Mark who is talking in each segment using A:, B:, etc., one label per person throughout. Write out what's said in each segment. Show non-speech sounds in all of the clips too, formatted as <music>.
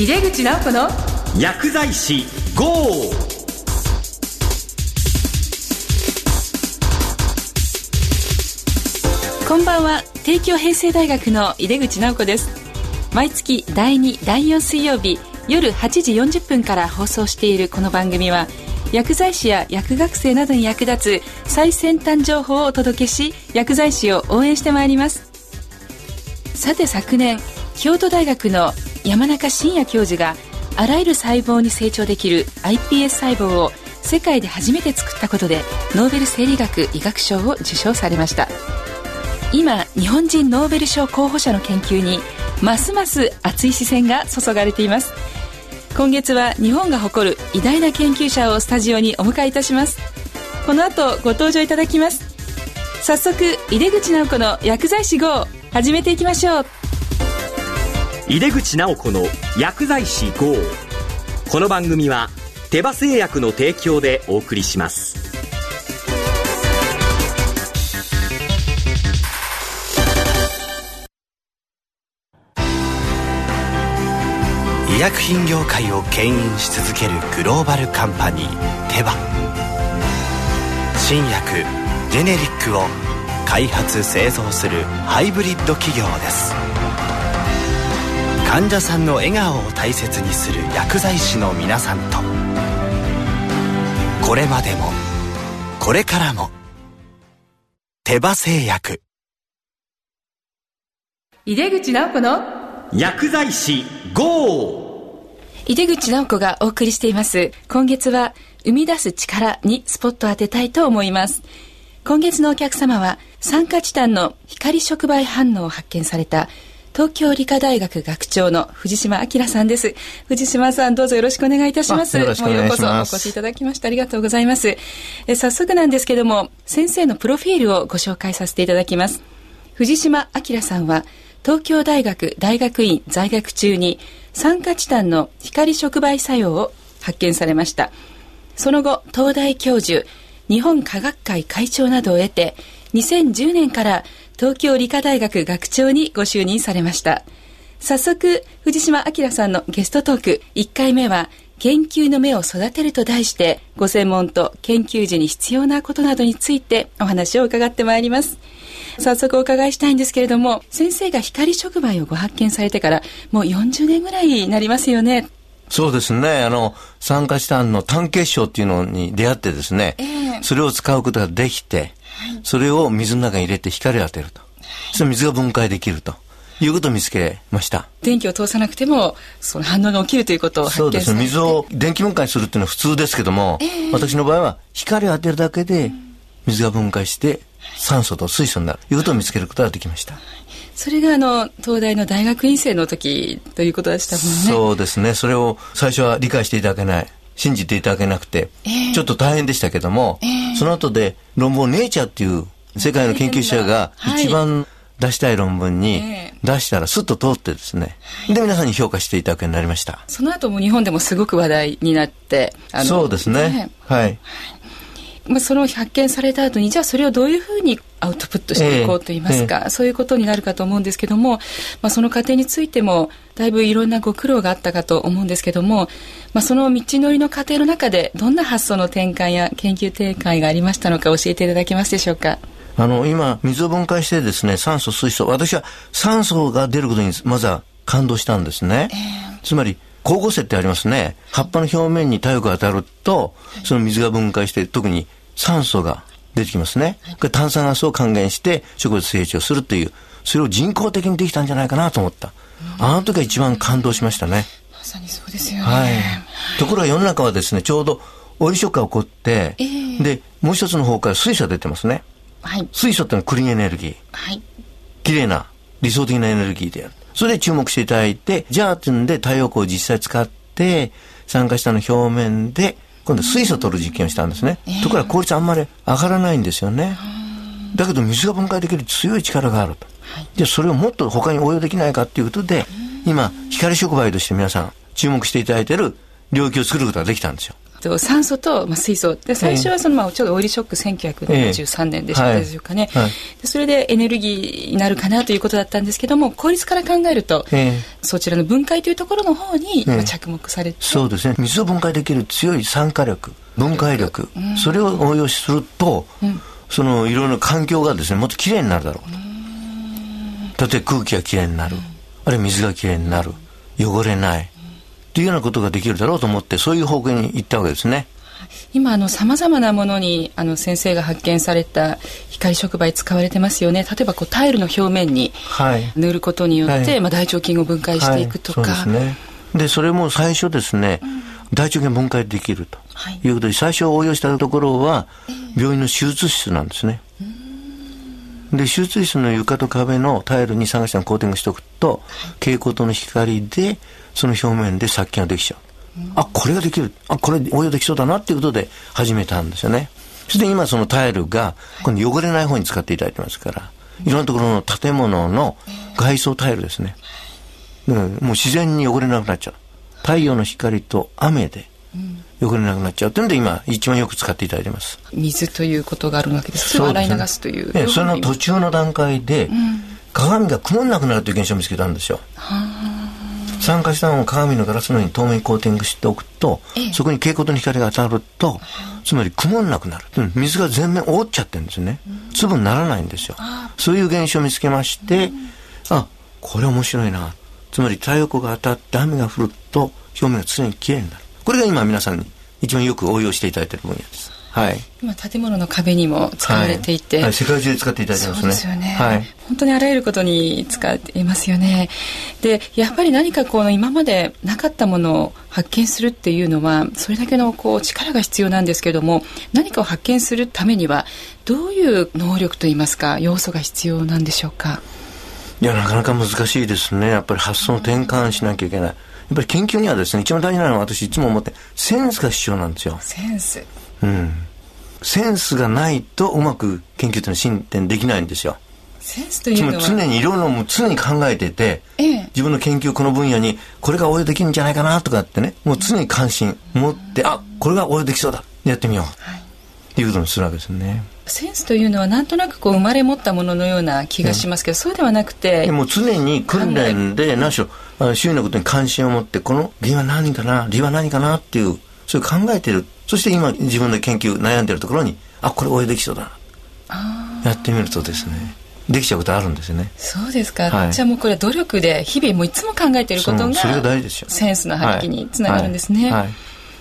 A: 井出口直子の
B: 薬剤師 GO!
A: こんばんは。帝京平成大学の井出口直子です。毎月第2第4水曜日夜8時40分から放送しているこの番組は薬剤師や薬学生などに役立つ最先端情報をお届けし薬剤師を応援してまいります。さて昨年京都大学の山中伸也教授があらゆる細胞に成長できる iPS 細胞を世界で初めて作ったことでノーベル生理学医学賞を受賞されました。今日本人ノーベル賞候補者の研究にますます熱い視線が注がれています。今月は日本が誇る偉大な研究者をスタジオにお迎えいたします。この後ご登場いただきます。早速井出口直子の薬剤師号始めていきましょう。
B: 井出口直子の薬剤師 GO! この番組は手羽製薬の提供でお送りします。
C: 医薬品業界を牽引し続けるグローバルカンパニーテバ。新薬ジェネリックを開発製造するハイブリッド企業です。患者さんの笑顔を大切にする薬剤師の皆さんと。これまでもこれからも手羽製薬。
A: 井出口直子の
B: 薬剤師 GO!
A: 井出口直子がお送りしています。今月は生み出す力にスポットを当てたいと思います。今月のお客様は酸化チタンの光触媒反応を発見された東京理科大学学長の藤島明さんです。藤島さんどうぞよろしくお願いいたします。
D: よろしくお願いします。
A: お越しいただきましてありがとうございます。え早速なんですけども先生のプロフィールをご紹介させていただきます。藤島明さんは東京大学大学院在学中に酸化チタンの光触媒作用を発見されました。その後東大教授日本科学会会長などを得て2010年から東京理科大学学長にご就任されました。早速藤島明さんのゲストトーク。1回目は研究の目を育てると題してご専門と研究時に必要なことなどについてお話を伺ってまいります。早速お伺いしたいんですけれども先生が光触媒をご発見されてからもう40年ぐらいになりますよね。
D: そうですね。あの、酸化チタンの単結晶っていうのに出会ってですね、
A: ええ。
D: それを使うことができて、それを水の中に入れて光を当てると。そして水が分解できるということを見つけました。
A: 電気を通さなくてもその反応が起きるということを発
D: そうですね。水を電気分解するっていうのは普通ですけども、私の場合は光を当てるだけで水が分解して酸素と水素になるということを見つけることができました。
A: それがあの東大の大学院生の時ということでしたもんね
D: そうですね。それを最初は理解していただけない。信じていただけなくて、
A: ええ
D: ちょっと大変でしたけども、
A: ええ
D: その後で論文をネイチャーっていう世界の研究者が
A: はい
D: 一番出したい論文に
A: ええ
D: 出したらスッと通ってですね。で、皆さんに評価していただくようになりました。
A: その後も日本でもすごく話題になって
D: そうですね。はい。
A: まあ、その発見された後にじゃあそれをどういうふうにアウトプットしていこうといいますか、そういうことになるかと思うんですけども、まあ、その過程についてもだいぶいろんなご苦労があったかと思うんですけども、まあ、その道のりの過程の中でどんな発想の転換や研究展開がありましたのか教えていただけますでしょうか？
D: あの、今、水を分解してですね、酸素、水素。私は酸素が出ることにまずは感動したんですね。つまり、光合成ってありますね。葉っぱの表面に太陽が当たると、その水が分解して、特に酸素が出てきますね。これ炭酸ガスを還元して植物成長するという、それを人工的にできたんじゃないかなと思った。あの時が一番感動しましたね。
A: まさにそうですよね。
D: はい。ところが世の中はですね、ちょうどオイルショックが起こって、
A: ええ
D: で、もう一つの方から水素が出てますね。
A: はい。
D: 水素ってのはクリーンエネルギー。
A: はい。
D: 綺麗な理想的なエネルギーである。それで注目していただいて、じゃあってんで太陽光を実際使って、酸化したの表面で、今度水素を取る実験をしたんですね。ところが効率あんまり上がらないんですよね。だけど水が分解できる強い力があると。じゃあそれをもっと他に応用できないかっていうことで、今、光触媒として皆さん注目していただいている領域を作ることができたんですよ。
A: と酸素と、まあ、水素で最初はその、まあ、ちょうどオイルショック1973年でしたでしょうかね、
D: はいはい
A: でそれでエネルギーになるかなということだったんですけども効率から考えると、
D: ええ
A: そちらの分解というところの方に、着目されて
D: そうですね水を分解できる強い酸化力分解力、それを応用すると、そのいろいろな環境がですねもっときれいになるだろうと例えば空気がきれいになる、あるいは水がきれいになる汚れない、っていうようなことができるだろうと思ってそういう方向に行ったわけですね。
A: 今あの様々なものにあの先生が発見された光触媒使われてますよね。例えばこうタイルの表面に
D: はい。
A: 塗ることによって、
D: はい。
A: まあ、大腸菌を分解していくとか、
D: はい、そうですね。でそれも最初ですね、大腸菌分解できると。
A: はい。
D: いうことで最初応用したところは病院の手術室なんですね、で手術室の床と壁のタイルに酸化酸コーティングしておくと蛍光灯の光でその表面で殺菌ができちゃう、あこれができる。あこれ応用できそうだなっていうことで始めたんですよね。そして今そのタイルが今度汚れない方に使っていただいてますからいろんなところの建物の外装タイルですね、うん、もう自然に汚れなくなっちゃう。太陽の光と雨で汚れなくなっちゃうというので今一番よく使っていただいてます。
A: 水ということがあるわけです。それを洗い流すという。
D: ええその途中の段階で、鏡が曇んなくなるという現象を見つけたんですよ。酸化したのを鏡のガラスのように透明にコーティングしておくと、そこに蛍光灯の光が当たると、つまり曇んなくなる、うん水が全面覆っちゃってるんですよね。粒にならないんですよ。そういう現象を見つけまして、あこれ面白いな。つまり太陽光が当たって雨が降ると表面が常にきれいになるこれが今皆さんに一番よく応用していただいている分野です。はい。
A: 今建物の壁にも使われていて、
D: はい。はい。世界中で使っていただいてますね。
A: そうですよね、
D: はい。
A: 本当にあらゆることに使っていますよね。でやっぱり何かこの今までなかったものを発見するっていうのはそれだけのこう力が必要なんですけども何かを発見するためにはどういう能力といいますか要素が必要なんでしょうか？
D: いや、なかなか難しいですね。やっぱり発想を転換しなきゃいけない。やっぱり研究にはですね、一番大事なのは私いつも思って、センスが必要なんですよ。
A: センス
D: うん。センスがないとうまく研究というのは進展できないんですよ。
A: センスというのは
D: 常にいろいろもう常に考えてて、
A: ええ
D: 自分の研究この分野にこれが応用できるんじゃないかなとかってね、もう常に関心持って、あ、これが応用できそうだ。やってみよう。
A: はい
D: っていうことにするわけですね。
A: センスというのはなんとなくこう生まれ持ったもののような気がしますけど、そうではなくて
D: でもう常に訓練で何しろ周囲のことに関心を持ってこの理由は何かな理由は何かなっていうそういう考えてる。そして今自分で研究悩んでるところにあこれ応用できそうだ。なやってみるとですねできちゃうことあるんですよね。
A: そうですか、
D: はい。
A: じゃあもうこれは努力で日々もういつも考えていることが
D: そうそれが大事ですよ。
A: センスの発揮につながるんですね、
D: はい。はい。はい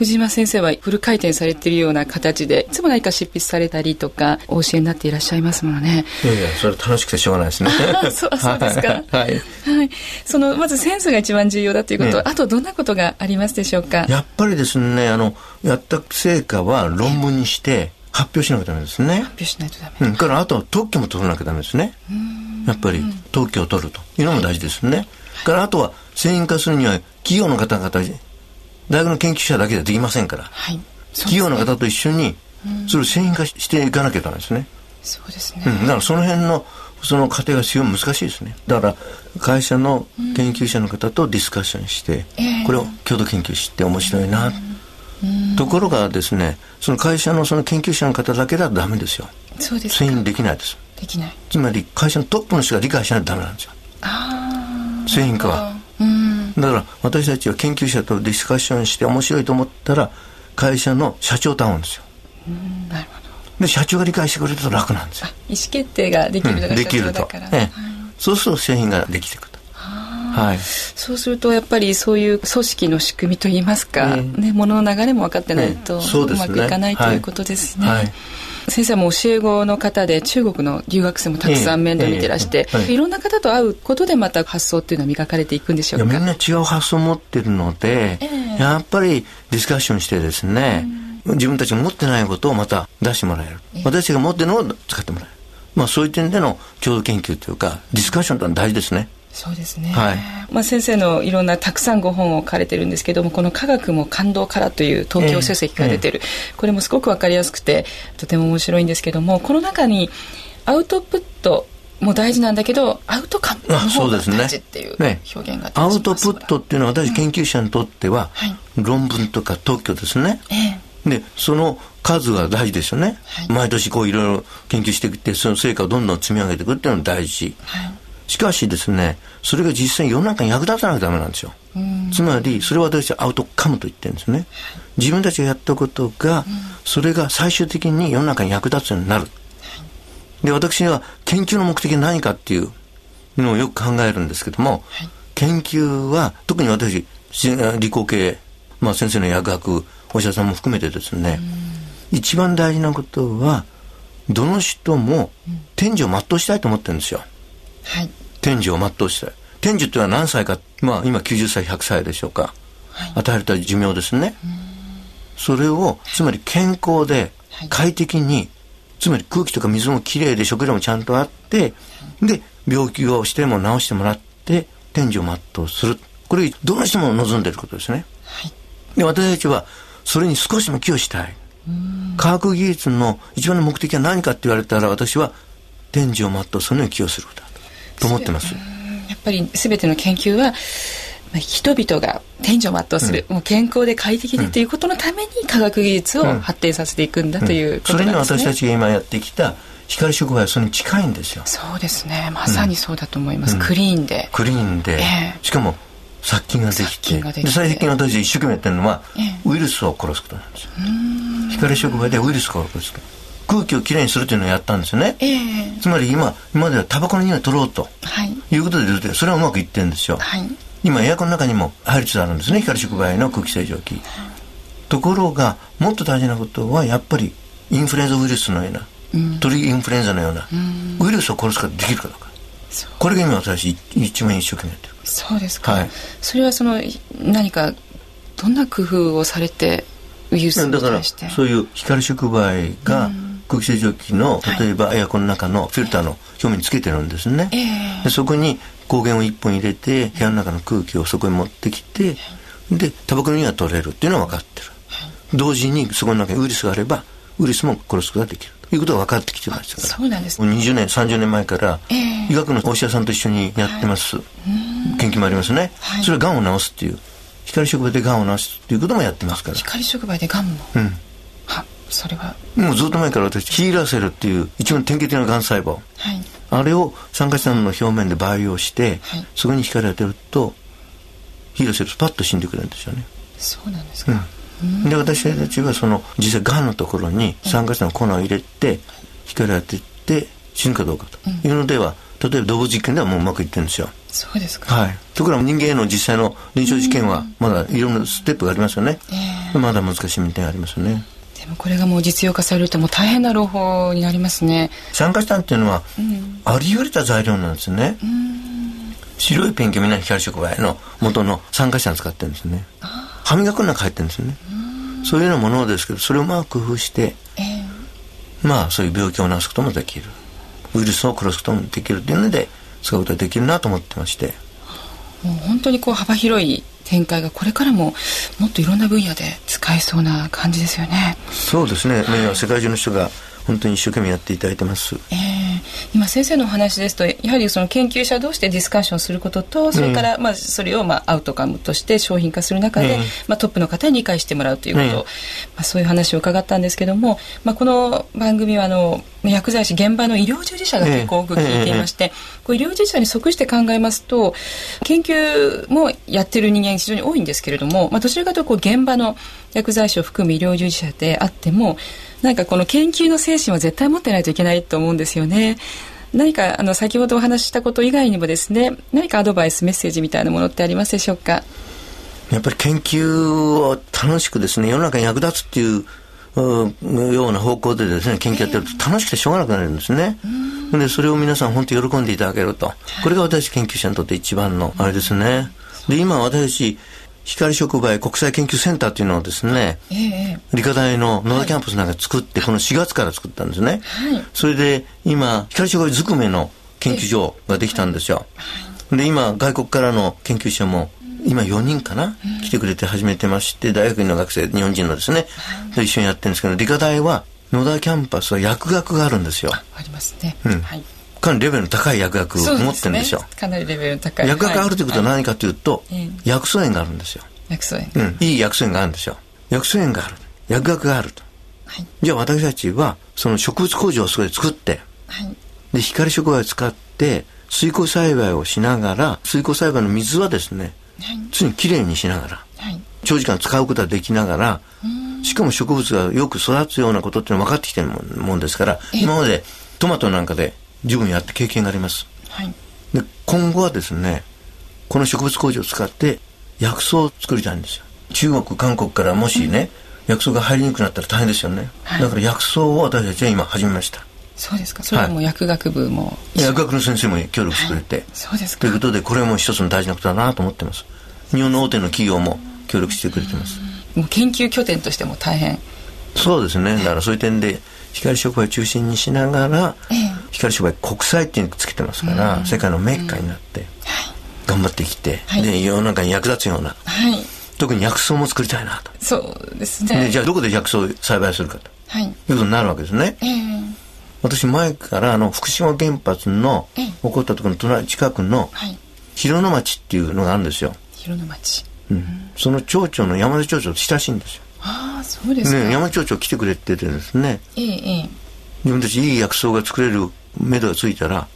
A: 藤島先生はフル回転されているような形でいつも何か執筆されたりとかお教えになっていらっしゃいますものね。
D: いやいやそれ楽しくてしょうがないですね。
A: あ <laughs> そうそうですか。
D: はい、はい。
A: はい、そのまずセンスが一番重要だということ、
D: ええ。
A: あとどんなことがありますでしょうか？
D: やっぱりですねあのやった成果は論文にして発表しなきゃダメですね。
A: 発表しないとダメ、
D: うん、からあとは特許も取らなきゃダメですね。やっぱり特許を取るというのも大事ですね。からあとは製品化するには企業の方々、大学の研究者だけではできませんから、
A: はい。そう
D: 企業の方と一緒にそれを製品化していかなきゃダメですね。
A: そうですね、
D: うん、だからその辺のその過程が非常に難しいですね。だから会社の研究者の方とディスカッションして、
A: ええ。
D: これを共同研究して面白いな。ところがですね、その会社のその研究者の方だけではダメですよ。
A: そうですか。
D: 製品できないです。
A: できない。
D: つまり会社のトップの人が理解しないとダメなんですよ。
A: あ
D: 製品化はだから私たちは研究者とディスカッションして面白いと思ったら会社の社長と会うんですよ。
A: なるほど。
D: で社長が理解してくれると楽なんですよ、
A: 意思決定ができるの
D: うんできると。ええ。
A: はい。
D: そうすると製品ができていくと。はい。
A: そうするとやっぱりそういう組織の仕組みといいますか、
D: ええ。
A: ね、物の流れも分かってないとうまくいかないということですね。
D: はい。はい
A: 先生も教え子の方で中国の留学生もたくさん面倒見てらして、
D: ええええはい。
A: いろんな方と会うことでまた発想っていうのは磨かれていくんでしょ
D: いうや
A: か
D: みんな違う発想を持ってるので、
A: ええ。
D: やっぱりディスカッションしてですね、自分たちが持ってないことをまた出してもらえる、私たちが持ってるのを使ってもらえる。まあそういう点での共同研究というかディスカッションというのは大事ですね
A: そうですね、
D: はい。
A: まあ、先生のいろんなたくさんご本を書かれてるんですけどもこの「科学も感動から」という東京書籍が出てる、これもすごく分かりやすくてとても面白いんですけどもこの中にアウトプットも大事なんだけどアウトカムの
D: あ
A: 方が
D: そうですね
A: 大事っていう
D: ね。
A: 表現があったりします
D: アウトプットっていうのは私研究者にとっては、
A: はい。
D: 論文とか特許ですね、
A: ええ。
D: で、その数が大事ですよね。
A: はい。
D: 毎年こういろいろ研究していって、その成果をどんどん積み上げていくっていうのが大事。
A: はい
D: しかしですね、それが実際に世の中に役立たなきゃダメなんですよ。つまり、それを私はアウトカムと言ってるんですね。自分たちがやったことが、それが最終的に世の中に役立つようになる。で、私は研究の目的は何かっていうのをよく考えるんですけども、研究は、特に私、し理工系、まあ先生の薬学、お医者さんも含めてですね、一番大事なことは、どの人も天寿を全うしたいと思ってるんですよ。
A: はい
D: 天寿を全うしたい。天寿っていうのは何歳か、まあ今90歳、100歳でしょうか。与えられた寿命ですね。それを、つまり健康で
A: はい
D: 快適に、つまり空気とか水もきれいで食料もちゃんとあって、で、病気をしても治してもらって、天寿を全うする。これ、どの人も望んでいることですね。
A: はい
D: で、私たちは、それに少しでも寄与したい。科学技術の一番の目的は何かって言われたら、私は、天寿を全うするのに寄与することだと思ってます。
A: やっぱり全ての研究は、まあ、人々が天寿を全うする、もう健康で快適でということのために科学技術を発展させていくんだというこ
D: それに
A: となんですね。
D: 私たちが今やってきた光触媒はそれに近いんですよ。
A: そうですね。まさにそうだと思います、クリーンで。
D: クリーンで、
A: ええ。
D: しかも殺菌ができて、
A: がで
D: 最近私一生懸命やってるのは、
A: ええ。
D: ウイルスを殺すことなんです。よ。光触媒でウイルスを殺すこと。空気をきれいにするというのをやったんですよね。
A: ええ。
D: つまり今、今まではタバコの匂いを取ろうと
A: はい。
D: いうことでずっとそれはうまくいってるんですよ。
A: はい。
D: 今エアコンの中にも入りつつあるんですね光触媒の空気清浄機。ところがもっと大事なことはやっぱりインフルエンザウイルスのような、鳥インフルエンザのような、ウイルスを殺すことができるかどうか。これが今私一番一生懸命やってる。
A: そうですか、
D: はい。
A: それはその何かどんな工夫をされてウイルスに
D: だから
A: 対して
D: そういう光触媒が空気清浄機の
A: はい。
D: 例えばエアコンの中のフィルターの表面につけてるんですね、
A: ええ。
D: でそこに光源を一本入れて部屋の中の空気をそこに持ってきてでタバコの匂いが取れるっていうのは分かってる、同時にそこの中にウイルスがあればウイルスも殺すことができる。ということが分かってきてましたから。
A: そうなんです
D: もう20年30年前から
A: ええ。
D: 医学のお医者さんと一緒にやってます、研究もありますね、
A: はい。
D: それはがんを治すっていう。光触媒でがんを治すっていうこともやってますから。
A: 光触媒でガンも、
D: うん。
A: はそれは。
D: もうずっと前から私ヒーラーセルっていう一番典型的ながん細胞。
A: はい。
D: あれを酸化酸の表面で培養して、
A: はい。
D: そこに光を当てるとヒーラーセルスパッと死んでくれるんですよね、
A: そうなんですか、
D: で私たちはその実際がんのところに酸化酸の粉を入れて光を当てて死ぬかどうかと。いうのでは、例えば動物実験ではもううまくいってるんですよ。
A: そうですか、
D: はい、ところが人間への実際の臨床実験はまだいろんなステップがありますよね、まだ難しい点がありますよね
A: でもこれがもう実用化されるともう大変な朗報になりますね。
D: 酸化酸っていうのは、ありふれた材料なんですね、白いペンキをみんな光触媒の元の酸化酸使ってるんですね。歯磨きの中入ってるんですよねそういうようなものですけどそれをうまく工夫して
A: ええ。
D: まあそういう病気を治すこともできるウイルスを殺すこともできるっていうので使うことができるなと思ってまして
A: もう本当にこう幅広い展開がこれからももっといろんな分野で使えそうな感じですよね。
D: そうですね。ね世界中の人が本当に一生懸命やっていただいてます。
A: えー今先生のお話ですとやはりその研究者同士でディスカッションすることとそれからまあそれをまあアウトカムとして商品化する中で、
D: うん。
A: まあ、トップの方に理解してもらうということ、
D: うん。
A: まあ、そういう話を伺ったんですけども、まあ、この番組はあの薬剤師現場の医療従事者が結構多く聞いていまして、こう医療従事者に即して考えますと研究もやってる人間非常に多いんですけれども、まあ、どちらかというとこう現場の薬剤師を含む医療従事者であってもなんかこの研究の精神は絶対持ってないといけないと思うんですよね。何かあの先ほどお話ししたこと以外にもですね何かアドバイスメッセージみたいなものってありますでしょうか？
D: やっぱり研究を楽しくですね世の中に役立つっていううんような方向でですね研究やってると楽しくてしょうがなくなるんですね。でそれを皆さん本当に喜んでいただけるとこれが私研究者にとって一番のあれですね。で今私光触媒国際研究センターっていうのをですね
A: ええ
D: 理科大の野田キャンパスなんか作って、この4月から作ったんですね。それで今、光触媒ずくめの研究所ができたんですよ。で、今、外国からの研究者も、今4人かな、来てくれて始めてまして、大学院の学生、日本人のですね、と一緒にやってるんですけど、理科大は、野田キャンパスは薬学があるんですよ。
A: ありますね、
D: うん。
A: はい。
D: かなりレベルの高い薬学を持ってるんですよ。
A: かなりレベルの高い。
D: 薬学があるということは
A: は
D: 何かというと、
A: ええ。
D: 薬草園があるんですよ。
A: 薬草園。
D: うん、いい薬草園があるんですよ。薬草園がある。薬学があると、
E: はい。
D: じゃあ私たちはその植物工場をそこで作って
E: はい。
D: で光触媒を使って水耕栽培をしながら水耕栽培の水はですね
E: はい
D: 常にきれいにしながら
E: はい。
D: 長時間使うことができながらしかも植物がよく育つようなことっていうのは分かってきてるもんですから今までトマトなんかで十分やって経験があります。
E: はい。
D: で今後はですねこの植物工場を使って薬草を作りたいんですよ。中国韓国からもしね、薬草が入りにくくなったら大変ですよね、
E: はい。
D: だから薬草を私たちは今始めました
E: そうですか。それはもう薬学部も。一緒
D: 薬学の先生も協力してくれて、
E: そうですか。
D: ということでこれも一つの大事なことだなと思ってます。日本の大手の企業も協力してくれてます、
E: もう研究拠点としても大変。
D: そうですね。だからそういう点で光触媒を中心にしながら、光触媒国際っていうのをつけてますから、世界のメッカになって、頑張ってきて、
E: はい。
D: で世の中に役立つような
E: はい。
D: 特に薬草も作りたいなと。
E: そうです
D: で
E: ね
D: じゃあどこで薬草を栽培するかと。
E: はい。
D: いうことになるわけですね。
E: ええ
D: 私前からあの福島原発の
E: ええ。
D: 起こったところの隣近くの
E: はい。
D: 広野町っていうのがあるんですよ、
E: 広野町。
D: うん、その町長の山田町長と親しいんですよ。
E: ああそうですか、
D: ね、山田町長来てくれててですね。
E: ええええ。
D: 自分たちいい薬草が作れる目処がついたら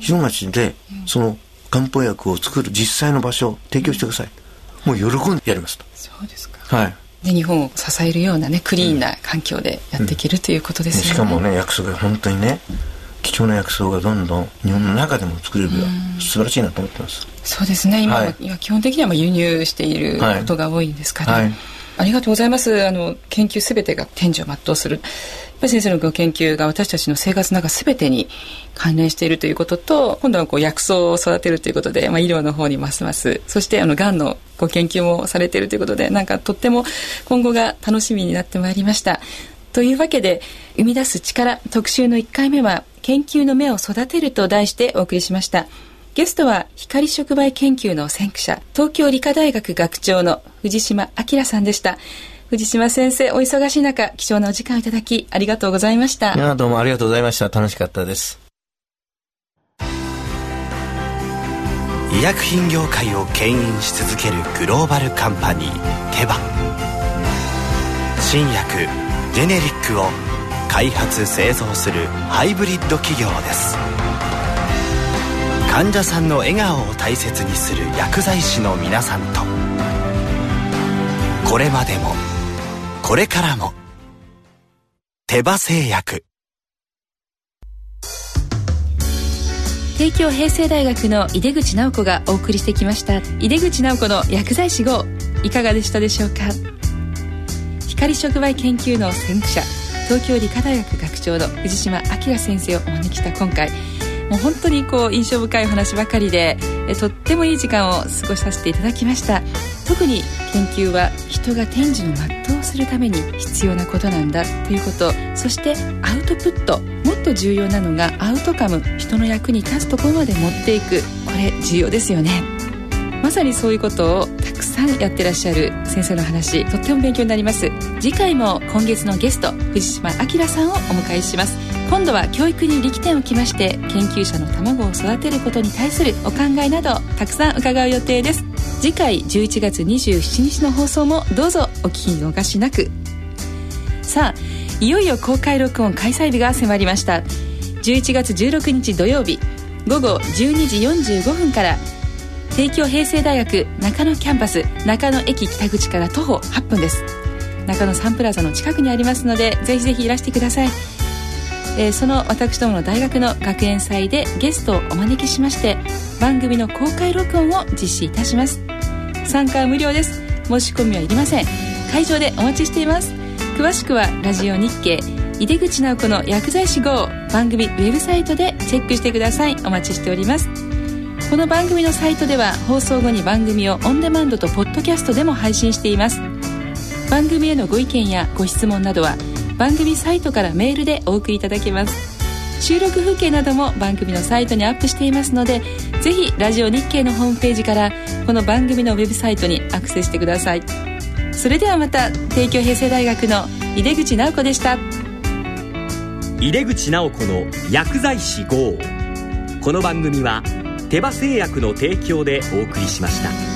D: 広町でその漢方薬を作る実際の場所を提供してください。もう喜んでやりますと。
E: そうですか。
D: はい
E: で日本を支えるようなねクリーンな環境でやっていけるということですよね、
D: しかもね薬草が本当にね貴重な薬草がどんどん日本の中でも作れるよ素晴らしいなと思ってます。
E: そうですね。今は、
D: はい。
E: 今基本的にはまあ輸入している
D: はい。
E: ことが多いんですから、
D: はい。
E: ありがとうございます。あの研究すべてが天寿を全うする先生のご研究が私たちの生活の中すべてに関連しているということと今度はこう薬草を育てるということで、まあ、医療の方にますます。そしてあのがんのご研究もされているということでなんかとっても今後が楽しみになってまいりました。というわけで生み出す力特集の1回目は研究の芽を育てると題してお送りしました。ゲストは光触媒研究の先駆者東京理科大学学長の藤島明さんでした。藤島先生お忙しい中貴重なお時間をいただきありがとうございました。
D: いやどうもありがとうございました。楽しかったです。
C: 医薬品業界を牽引し続けるグローバルカンパニーテバ。新薬ジェネリックを開発製造するハイブリッド企業です。患者さんの笑顔を大切にする薬剤師の皆さんと。これまでもこれからも。手羽製薬。
A: 帝京平成大学の井出口直子がお送りしてきました。井出口直子の薬剤師号。いかがでしたでしょうか？光触媒研究の先駆者東京理科大学学長の藤島明先生をお招きした今回。もう本当にこう印象深いお話ばかりでとってもいい時間を過ごさせていただきました。特に研究は人が天寿の全うするために必要なことなんだということ。そしてアウトプットもっと重要なのがアウトカム人の役に立つところまで持っていく。これ重要ですよね。まさにそういうことをたくさんやってらっしゃる先生の話とっても勉強になります。次回も今月のゲスト藤島明さんをお迎えします。今度は教育に力点をきまして研究者の卵を育てることに対するお考えなどたくさん伺う予定です。次回11月27日の放送もどうぞ。お聞き逃しなく。さあいよいよ公開録音開催日が迫りました。11月16日土曜日午後12時45分から帝京平成大学中野キャンパス中野駅北口から徒歩8分です。中野サンプラザの近くにありますのでぜひぜひいらしてください、えーその私どもの大学の学園祭でゲストをお招きしまして番組の公開録音を実施いたします。参加は無料です。申し込みはいりません。会場でお待ちしています。詳しくはラジオ日経井出口直子の薬剤師号番組ウェブサイトでチェックしてください。お待ちしております。この番組のサイトでは放送後に番組をオンデマンドとポッドキャストでも配信しています。番組へのご意見やご質問などは番組サイトからメールでお送りいただけます。収録風景なども番組のサイトにアップしていますのでぜひラジオ日経のホームページからこの番組のウェブサイトにアクセスしてください。それではまた帝京平成大学の井出口直子でした
B: 井出口直子の薬剤師号この番組は手羽製薬の提供でお送りしました。